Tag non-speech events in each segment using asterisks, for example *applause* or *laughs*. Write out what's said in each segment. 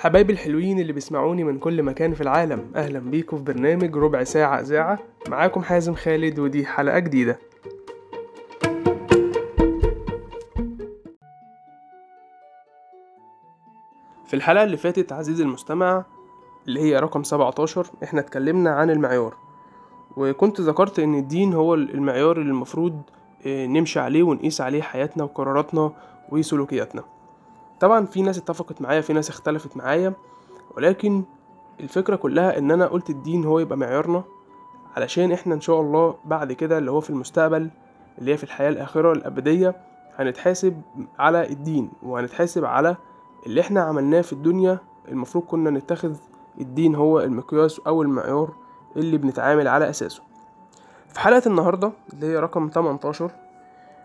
حبايبي الحلوين اللي بيسمعوني من كل مكان في العالم أهلا بيكم في برنامج ربع ساعة إذاعة. معاكم حازم خالد ودي حلقة جديدة. في الحلقة اللي فاتت عزيزي المستمع اللي هي رقم 17 إحنا اتكلمنا عن المعيار. وكنت ذكرت إن الدين هو المعيار اللي المفروض آه، نمشي عليه ونقيس عليه حياتنا وقراراتنا وسلوكياتنا. طبعا في ناس اتفقت معايا في ناس اختلفت معايا ولكن الفكرة كلها إن أنا قلت الدين هو يبقى معيارنا علشان إحنا إن شاء الله بعد كده اللي هو في المستقبل اللي هي في الحياة الآخرة الأبدية هنتحاسب على الدين وهنتحاسب على اللي إحنا عملناه في الدنيا. المفروض كنا نتخذ الدين هو المقياس أو المعيار اللي بنتعامل على أساسه. في حلقة النهاردة اللي هي رقم 18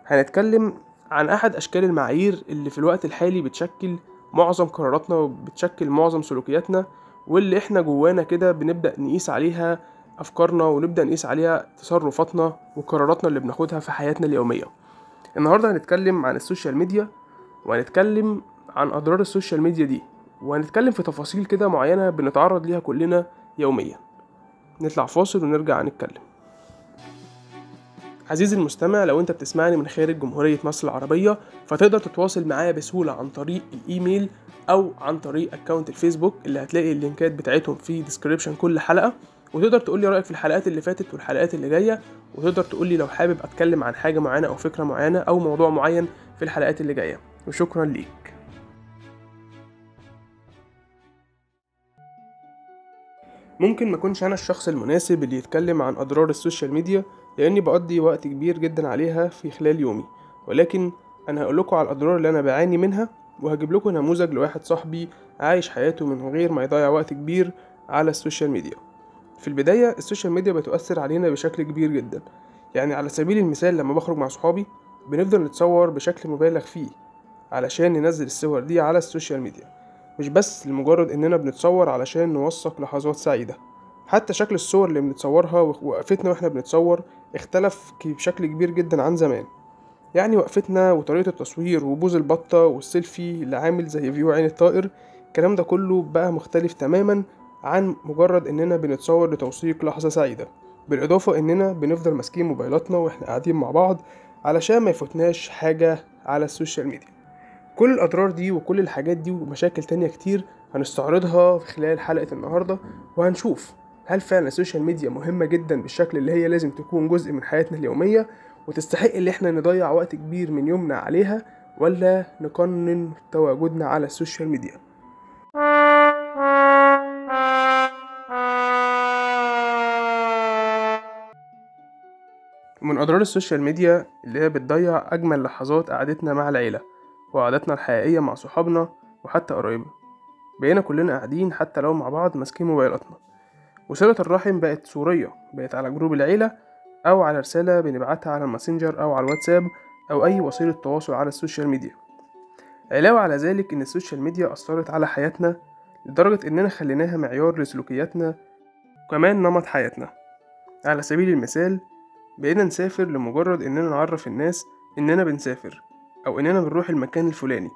هنتكلم عن أحد أشكال المعايير اللي في الوقت الحالي بتشكل معظم قراراتنا وبتشكل معظم سلوكياتنا واللي إحنا جوانا كده بنبدأ نقيس عليها أفكارنا ونبدأ نقيس عليها تصرفاتنا وقراراتنا اللي بناخدها في حياتنا اليومية. النهاردة هنتكلم عن ال social media وهنتكلم عن أضرار ال social media دي وهنتكلم في تفاصيل كده معينة بنتعرض ليها كلنا يوميا. نطلع فاصل ونرجع نتكلم. عزيزي المستمع لو انت بتسمعني من خارج جمهورية مصر العربية فتقدر تتواصل معايا بسهولة عن طريق الإيميل أو عن طريق account الفيسبوك اللي هتلاقي ال link ات بتاعتهم في description كل حلقة. وتقدر تقول لي رأيك في الحلقات اللي فاتت والحلقات اللي جاية. وتقدر تقول لي لو حابب أتكلم عن حاجة معينة أو فكرة معينة أو موضوع معين في الحلقات اللي جاية. وشكرا ليك. ممكن ما أكونش أنا الشخص المناسب اللي يتكلم عن أضرار ال social media لأني بقضي وقت كبير جدا عليها في خلال يومي. ولكن أنا هقول لكم على الأضرار اللي أنا بعاني منها وهجيب لكم نموذج لواحد صاحبي عايش حياته من غير ما يضيع وقت كبير على ال social media. في البداية ال social media بتؤثر علينا بشكل كبير جدا. يعني على سبيل المثال لما بخرج مع صحابي بنفضل نتصور بشكل مبالغ فيه علشان ننزل الصور دي على ال social media. مش بس لمجرد إننا بنتصور علشان نوثق لحظات سعيدة. حتى شكل الصور اللي بنتصورها ووقفتنا وإحنا بنتصور اختلف بشكل كبير جدا عن زمان. يعني وقفتنا وطريقة التصوير وبوز البطة والسيلفي اللي عامل زي view عين الطائر الكلام ده كله بقى مختلف تماما عن مجرد إننا بنتصور لتوثيق لحظة سعيدة. بالإضافة إننا بنفضل ماسكين موبايلاتنا وإحنا قاعدين مع بعض علشان ما يفوتناش حاجة على ال social media. كل الأضرار دي وكل الحاجات دي ومشاكل تانية كتير هنستعرضها في خلال حلقة النهاردة وهنشوف هل فعلا ال social media مهمة جدا بالشكل اللي هي لازم تكون جزء من حياتنا اليومية وتستحق اللي إحنا نضيع وقت كبير من يومنا عليها ولا نقنن تواجدنا على ال social media؟ من أضرار ال social media اللي هي بتضيع أجمل لحظات قعدتنا مع العيلة وقعدتنا الحقيقية مع صحابنا وحتى قرايبنا. بقينا كلنا قاعدين حتى لو مع بعض ماسكين موبايلاتنا. وصلة الرحم بقت صورية بقت على group العيلة أو على رسالة بنبعتها على الماسنجر أو على الواتساب أو أي وسيلة تواصل على ال social media. علاوة على ذلك إن ال social media أثرت على حياتنا لدرجة إننا خليناها معيار لسلوكياتنا وكمان نمط حياتنا. على سبيل المثال بقينا نسافر لمجرد إننا نعرف الناس إننا بنسافر أو إننا بنروح المكان الفلاني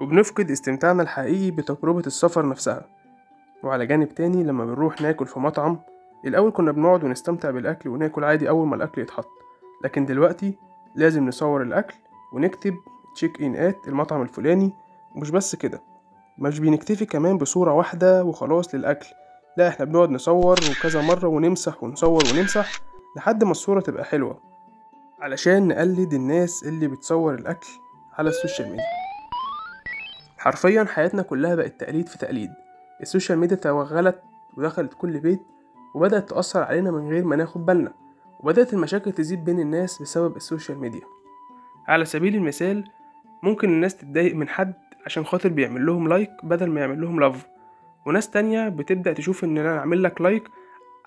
وبنفقد استمتاعنا الحقيقي بتجربة السفر نفسها. وعلى جانب تاني لما بنروح ناكل في مطعم الأول كنا بنقعد ونستمتع بالأكل وناكل عادي أول ما الأكل يتحط. لكن دلوقتي لازم نصور الأكل ونكتب تشيك إن آت المطعم الفلاني ومش بس كده مش بنكتفي كمان بصورة واحدة وخلاص للأكل. لا إحنا بنقعد نصور وكذا مرة ونمسح ونصور ونمسح لحد ما الصورة تبقى حلوة علشان نقلد الناس اللي بتصور الأكل على ال social media. حرفيا حياتنا كلها بقت تقليد في تقليد. ال social media توغلت ودخلت كل بيت وبدأت تأثر علينا من غير ما ناخد بالنا وبدأت المشاكل تزيد بين الناس بسبب ال social media. على سبيل المثال ممكن الناس تتضايق من حد عشان خاطر بيعمل لهم like بدل ما يعمل لهم love وناس تانية بتبدأ تشوف إن أنا أعمل لك like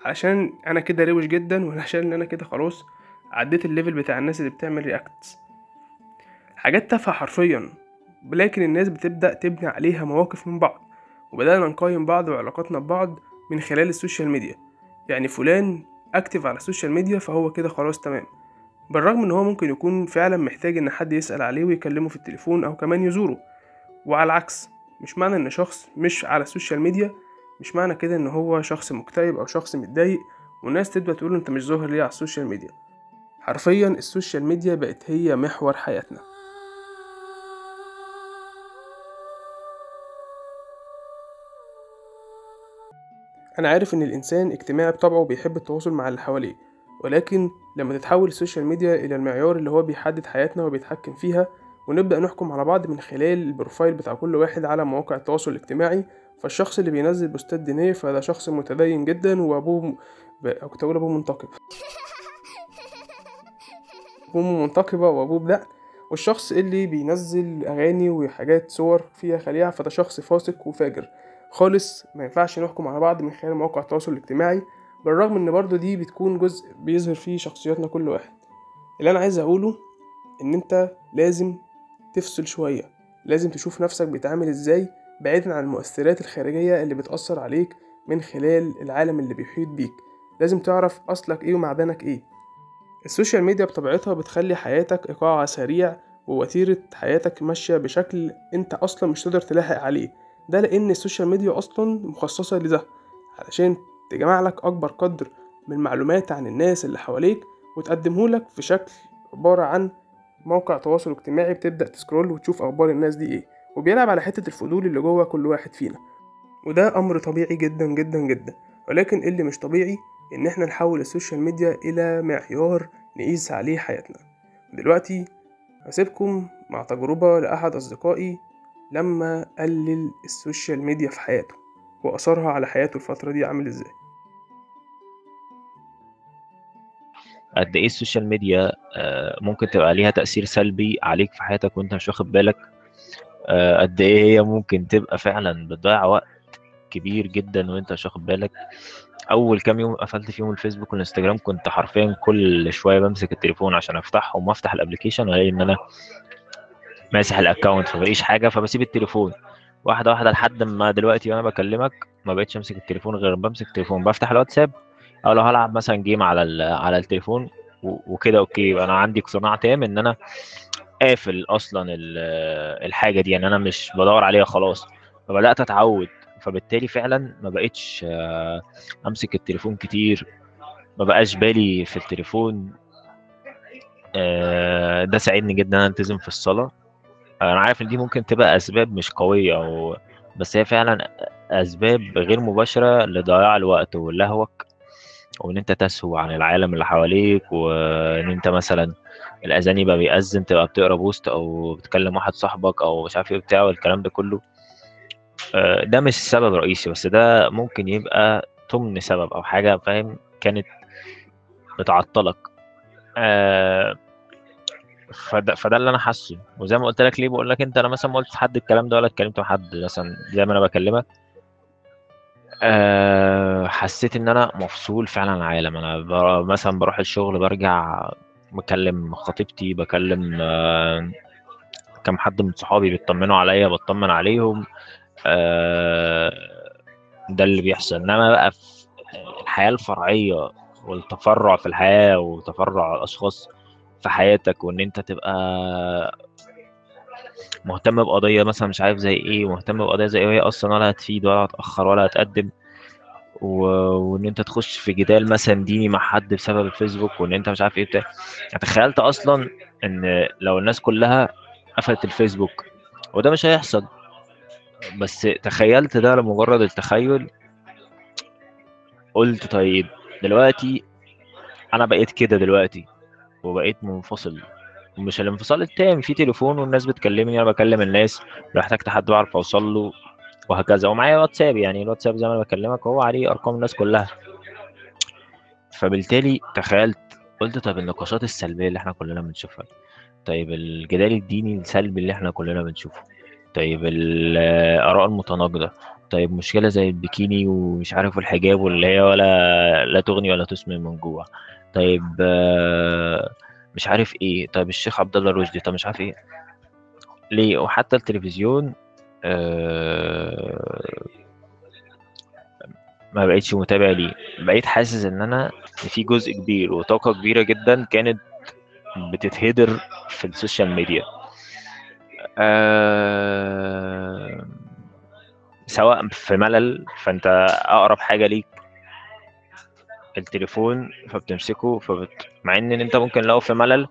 علشان أنا كده روش جدا وعشان ان أنا كده خلاص عديت ال level بتاع الناس اللي بتعمل reacts حاجات تافهة حرفيا لكن الناس بتبدأ تبني عليها مواقف من بعض. وبدأنا نقيم بعض وعلاقاتنا ببعض من خلال ال social media. يعني فلان active على ال social media فهو كده خلاص تمام. بالرغم إن هو ممكن يكون فعلا محتاج إن حد يسأل عليه ويكلمه في التليفون أو كمان يزوره. وعلى العكس مش معنى إن شخص مش على ال social media مش معنى كده إن هو شخص مكتئب أو شخص متضايق والناس تبدأ تقول أنت مش ظاهر ليه على ال social media. حرفيا ال social media بقت هي محور حياتنا. أنا عارف إن الإنسان اجتماعي بطبعه بيحب التواصل مع اللي حواليه ولكن لما تتحول ال social media إلى المعيار اللي هو بيحدد حياتنا وبيتحكم فيها ونبدأ نحكم على بعض من خلال ال profile بتاع كل واحد على مواقع التواصل الاجتماعي فالشخص اللي بينزل بوستات دينية فده شخص متدين جدا وأبوه ب... أو كنت أقول أبوه منتقب. *laughs* أمه منتقبة وأبوه بدقن والشخص اللي بينزل أغاني وحاجات صور فيها خليعة فده شخص فاسق وفاجر. خالص ما ينفعش نحكم على بعض من خلال مواقع التواصل الاجتماعي بالرغم إن برضو دي بتكون جزء بيظهر فيه شخصياتنا كل واحد. اللي أنا عايز أقوله إن أنت لازم تفصل شوية لازم تشوف نفسك بتعامل إزاي بعيدا عن المؤثرات الخارجية اللي بتأثر عليك من خلال العالم اللي بيحيط بيك. لازم تعرف أصلك إيه ومعدنك إيه. ال social media بطبيعتها بتخلي حياتك إيقاع سريع ووتيرة حياتك ماشية بشكل أنت أصلا مش تقدر تلاحق عليه. ده لأن ال social media أصلا مخصصة لده علشان تجمع لك أكبر قدر من المعلومات عن الناس اللي حواليك وتقدمهولك في شكل عبارة عن موقع تواصل اجتماعي بتبدأ ت scroll وتشوف أخبار الناس دي إيه وبيلعب على حتة الفضول اللي جوه كل واحد فينا. وده أمر طبيعي جدا جدا جدا. ولكن اللي مش طبيعي إن إحنا نحول ال social media إلى معيار نقيس عليه حياتنا. دلوقتي هسيبكم مع تجربة لأحد أصدقائي لما قلل ال social media في حياته وأثرها على حياته الفترة دي عامل إزاي؟ قد إيه ال social media آه، ممكن تبقى ليها تأثير سلبي عليك في حياتك وأنت مش واخد بالك؟ آه، قد إيه هي ممكن تبقى فعلا بتضيع وقت كبير جدا وأنت مش واخد بالك؟ أول كام يوم قفلت فيهم الفيسبوك والإنستجرام كنت حرفيا كل شوية بمسك التليفون عشان أفتحهم وأفتح ال application وألاقي إن أنا ماسح ال account فمفيش حاجة فبسيب التليفون. واحدة واحدة لحد ما دلوقتي وأنا بكلمك ما بقتش أمسك التليفون غير بمسك التليفون. بفتح الواتساب أو لو هلعب مثلا game على على التليفون وكده okay. أنا عندي اقتناع تام إن أنا قافل أصلا الحاجة دي. يعني أنا مش بدور عليها خلاص. فبدأت أتعود. فبالتالي فعلا ما بقتش آه، أمسك التليفون كتير. ما بقاش بالي في التليفون. آه، ده ساعدني جدا إن التزم في الصلاة. أنا عارف إن دي ممكن تبقى أسباب مش قوية أو بس هي فعلا أسباب غير مباشرة لضياع الوقت ولهوك وإن أنت تسهو عن العالم اللي حواليك وإن أنت مثلا الاذان يبقى بيأذن تبقى بتقرأ بوست أو بتكلم واحد صاحبك أو مش عارف إيه بتاع والكلام ده كله. آه، ده مش سبب رئيسي بس ده ممكن يبقى ضمن سبب أو حاجة فاهم؟ كانت بتعطلك. آه فده فده اللي أنا حاسه. وزي ما قلت لك ليه بقول لك أنت؟ أنا مثلا ما قلتش لحد الكلام ده ولا اتكلمت مع حد مثلا زي ما أنا بكلمك. أه حسيت إن أنا مفصول فعلا عن العالم. أنا مثلا بروح الشغل برجع بكلم خطيبتي بكلم أه كم حد من صحابي بيطمنوا عليا بطمن عليهم. أه ده اللي بيحصل. إنما بقى في الحياة الفرعية والتفرع في الحياة وتفرع الأشخاص في حياتك وإن أنت تبقى مهتم بقضية مثلا مش عارف زي إيه مهتم بقضية زي إيه وهي أصلا ولا هتفيد ولا هتأخر ولا هتقدم. و... وإن أنت تخش في جدال مثلا ديني مع حد بسبب الفيسبوك وإن أنت مش عارف إيه بتاع. يعني تخيلت أصلا إن لو الناس كلها قفلت الفيسبوك وده مش هيحصل. بس تخيلت ده لمجرد التخيل. قلت طيب دلوقتي أنا بقيت كده دلوقتي. وبقيت منفصل. مش الانفصال التام في تليفون والناس بتكلمني أنا بكلم الناس لو احتجت حد بعرف أوصل له وهكذا. ومعايا واتساب يعني الواتساب زي ما أنا بكلمك هو عليه أرقام الناس كلها. فبالتالي تخيلت قلت طب النقاشات السلبية اللي إحنا كلنا بنشوفها طيب الجدال الديني السلبي اللي إحنا كلنا بنشوفه. طيب الآراء المتناقضة. طيب مشكلة زي البكيني ومش عارف الحجاب واللي هي ولا لا تغني ولا تسمن من جوه طيب مش عارف إيه. طيب الشيخ عبد الله رشدي طب مش عارف إيه. ليه؟ وحتى التلفزيون ما بقيتش متابع ليه. بقيت حاسس إن أنا في جزء كبير وطاقة كبيرة جدا كانت بتتهدر في السوشيال ميديا. سواء في ملل فأنت أقرب حاجة ليك التليفون فبتمسكه فبت... مع إن أنت ممكن لو في ملل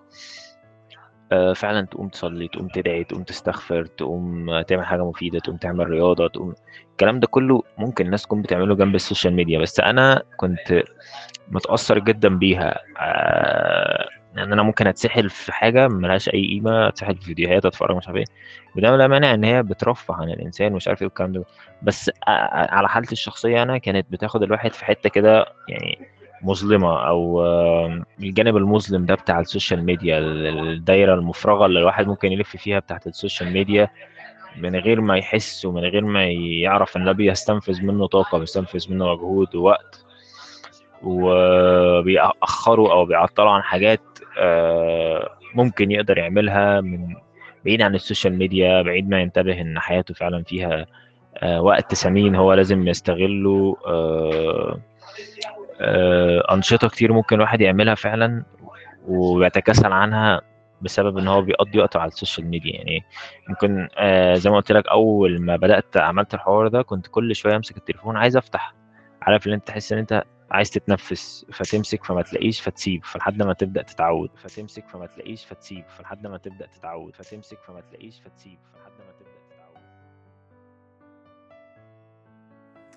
آه، فعلا تقوم تصلي تقوم تدعي تقوم تستغفر تقوم تعمل حاجة مفيدة تقوم تعمل رياضة تقوم الكلام ده كله ممكن الناس تكون بتعمله جنب ال social media. بس أنا كنت متأثر جدا بيها آه، يعني أنا ممكن أتسحل في حاجة ملهاش أي قيمة أتسحل في فيديوهات أتفرج مش عارف إيه. وده لا مانع إن هي بترفه عن الإنسان ومش عارف إيه والكلام ده. بس آه، على حالتي الشخصية أنا كانت بتاخد الواحد في حتة كده يعني مظلمة أو آه، الجانب المظلم ده بتاع ال social media الدايرة المفرغة اللي الواحد ممكن يلف فيها بتاعت ال social media من غير ما يحس ومن غير ما يعرف إن ده بيستنفذ منه طاقة بيستنفذ منه مجهود ووقت. وبيأخره أو بيعطله عن حاجات آه، ممكن يقدر يعملها من بعيد عن ال social media بعد ما ينتبه إن حياته فعلا فيها آه، وقت ثمين هو لازم يستغله آه، أنشطة كتير ممكن الواحد يعملها فعلا وبيتكاسل عنها بسبب إن هو بيقضي وقته على السوشيال ميديا. يعني ممكن آه زي ما قلت لك أول ما بدأت عملت الحوار ده كنت كل شوية أمسك التليفون عايز أفتح. عارف ان أنت تحس إن أنت عايز تتنفس فتمسك فما تلاقيش فتسيب فلحد ما تبدأ تتعود. فتمسك فما تلاقيش فتسيب فلحد ما تبدأ تتعود. فتمسك فما تلاقيش فتسيب فلحد ما تبدأ تتعود.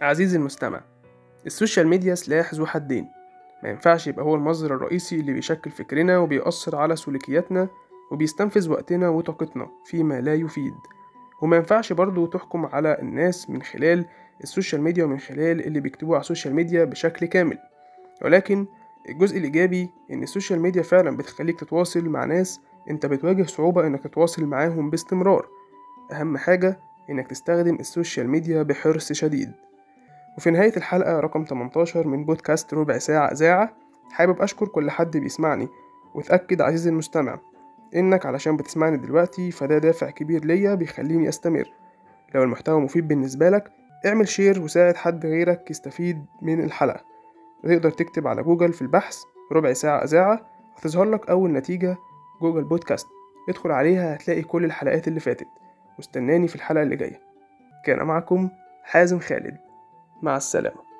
عزيزي المستمع السوشيال ميديا سلاح ذو حدين. ما ينفعش يبقى هو المصدر الرئيسي اللي بيشكل فكرنا وبيأثر على سلوكياتنا وبيستنفذ وقتنا وطاقتنا فيما لا يفيد. وما ينفعش برضه تحكم على الناس من خلال السوشيال ميديا ومن خلال اللي بيكتبوه على السوشيال ميديا بشكل كامل. ولكن الجزء الإيجابي إن السوشيال ميديا فعلا بتخليك تتواصل مع ناس أنت بتواجه صعوبة إنك تتواصل معاهم باستمرار. أهم حاجة إنك تستخدم السوشيال ميديا بحرص شديد. وفي نهاية الحلقة رقم 18 من بودكاست ربع ساعة إذاعة حابب أشكر كل حد بيسمعني وتأكد عزيزي المستمع إنك علشان بتسمعني دلوقتي فده دافع كبير ليا بيخليني أستمر. لو المحتوى مفيد بالنسبة لك اعمل share وساعد حد غيرك يستفيد من الحلقة. تقدر تكتب على جوجل في البحث ربع ساعة إذاعة هتظهر لك أول نتيجة جوجل بودكاست. ادخل عليها هتلاقي كل الحلقات اللي فاتت واستناني في الحلقة اللي جاية. كان معكم حازم خالد. مع السلامة.